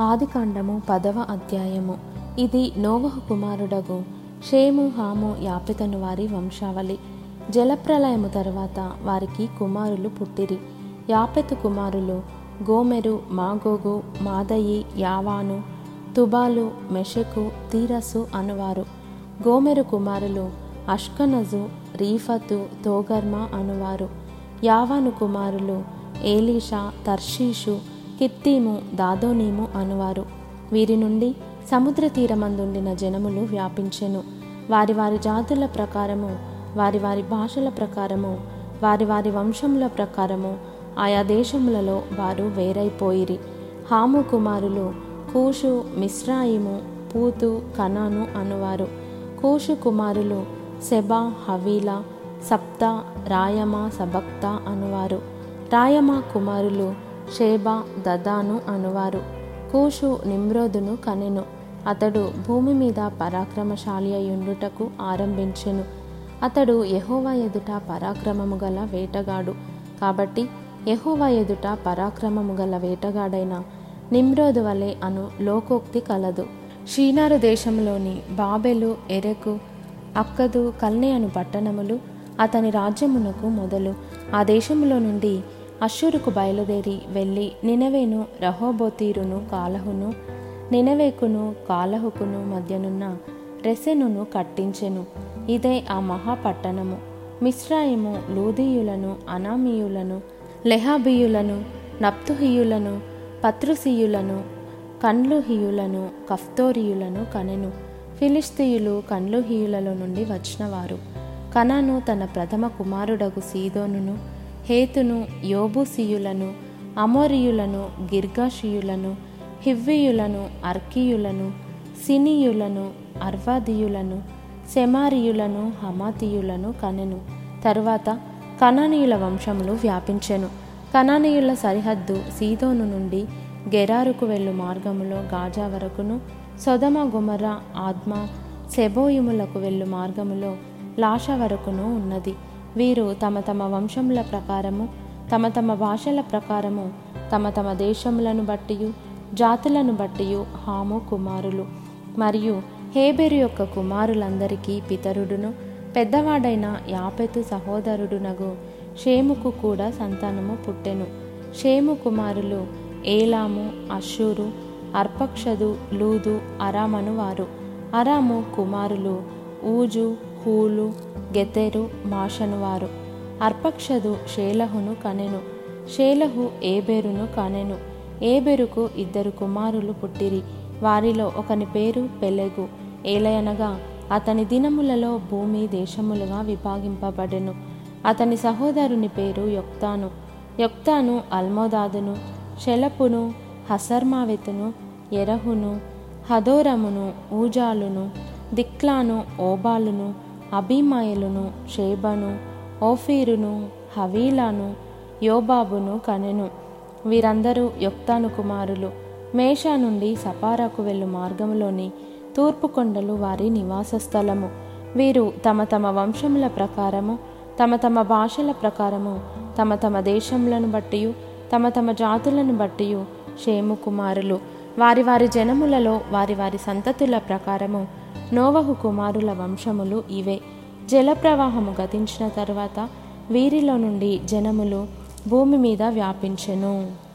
ఆదికాండము పదవ అధ్యాయము. ఇది నోవహు కుమారుడగు షేము హాము యాపెతను వారి వంశావళి. జలప్రలయము తరువాత వారికి కుమారులు పుట్టిరి. యాపెతు కుమారులు గోమెరు మాగోగు మాదయి యావాను తుబాలు మెషెకు తీరసు అనువారు. గోమెరు కుమారులు అష్కనజు రీఫతు తోగర్మ అనువారు. యావాను కుమారులు ఏలీషా తర్షీషు కిత్తీము దాదోనీము అనువారు. వీరి నుండి సముద్ర తీరమందుండిన జనములు వ్యాపించెను. వారి వారి జాతుల ప్రకారము వారి వారి భాషల ప్రకారము వారి వారి వంశముల ప్రకారము ఆయా దేశములలో వారు వేరైపోయిరి. హాము కుమారులు కూషు మిశ్రాయిము పూతు కనాను అనువారు. కూషు కుమారులు సెబా హవీలా సప్త రాయమ సబక్త అనువారు. రాయమ కుమారులు షేబా దదాను అనువారు. కూషు నిమ్రోదును కనెను. అతడు భూమి మీద పరాక్రమశాలి అయ్యుండుటకు ఆరంభించెను. అతడు యహోవా ఎదుట పరాక్రమము గల వేటగాడు. కాబట్టి యహోవా ఎదుట పరాక్రమము గల వేటగాడైన నిమ్రోదు వలె అను లోకోక్తి కలదు. షీనారు దేశంలోని బాబెలు ఎరెకు అక్కదు కల్నే అను పట్టణములు అతని రాజ్యమునకు మొదలు. ఆ దేశములో నుండి అషూరుకు బయలుదేరి వెళ్ళి నినవేను రహోబోతీరును కాలహును నినవేకును కాలహుకును మధ్యనున్న రెసెనును కట్టించెను. ఇదే ఆ మహాపట్టణము. మిశ్రాయిము లూదీయులను అనామీయులను లెహాబీయులను నప్తుహియులను పత్రుసీయులను కండ్లుహియులను కఫ్తోరియులను కనెను. ఫిలిస్తీయులు కండ్లుహియులలో నుండి వచ్చినవారు. కనాను తన ప్రథమ కుమారుడగు సీదోనును హేతును యోబుసీయులను అమోరియులను గిర్గాషియులను హివ్వియులను అర్కీయులను సినీయులను అర్వాదీయులను సెమారియులను హమాతీయులను కనెను. తరువాత కనానీయుల వంశములు వ్యాపించెను. కనానీయుల సరిహద్దు సీదోను నుండి గెరారుకు వెళ్ళు మార్గములో గాజా వరకును సొదమ గుమర ఆత్మ సెబోయిములకు వెళ్ళు మార్గములో లాష వరకును ఉన్నది. వీరు తమ తమ వంశముల ప్రకారము తమ తమ భాషల ప్రకారము తమ తమ దేశములను బట్టియు జాతులను బట్టియు హాము కుమారులు. మరియు హేబెరు యొక్క కుమారులందరికీ పితరుడును పెద్దవాడైన యాపెతు సహోదరుడునగు షేముకు కూడా సంతానము పుట్టెను. షేము కుమారులు ఏలాము అషూరు అర్పక్షదు లూదు అరామను వారు. అరాము కుమారులు ఊజు హూలు గెతెరు మాషనువారు. అర్పక్షదు షేలహును కనెను. షేలహు ఏబెరును కనెను. ఏబెరుకు ఇద్దరు కుమారులు పుట్టిరి. వారిలో ఒకని పేరు పెలెగు. ఏలయనగా అతని దినములలో భూమి దేశములుగా విభాగింపబడెను. అతని సహోదరుని పేరు యొక్తాను. యొక్తాను అల్మోదాదును షెలపును హసర్మావెతును ఎరహును హదోరమును ఊజాలును దిక్లాను ఓబాలును అభిమాయలును షేబను ఓఫీరును హవీలాను యోబాబును కనెను. వీరందరూ యొక్తాను కుమారులు. మేషా నుండి సపారాకు వెళ్ళు మార్గములోని తూర్పు కొండలు వారి నివాస స్థలము. వీరు తమ తమ వంశముల ప్రకారము తమ తమ భాషల ప్రకారము తమ తమ దేశములను బట్టి తమ తమ జాతులను బట్టి షేము కుమారులు. వారి వారి జనములలో వారి వారి సంతతుల ప్రకారము నోవహు కుమారుల వంశములు ఇవే. జలప్రవాహము గతించిన తర్వాత వీరిలో నుండి జనములు భూమి మీద వ్యాపించెను.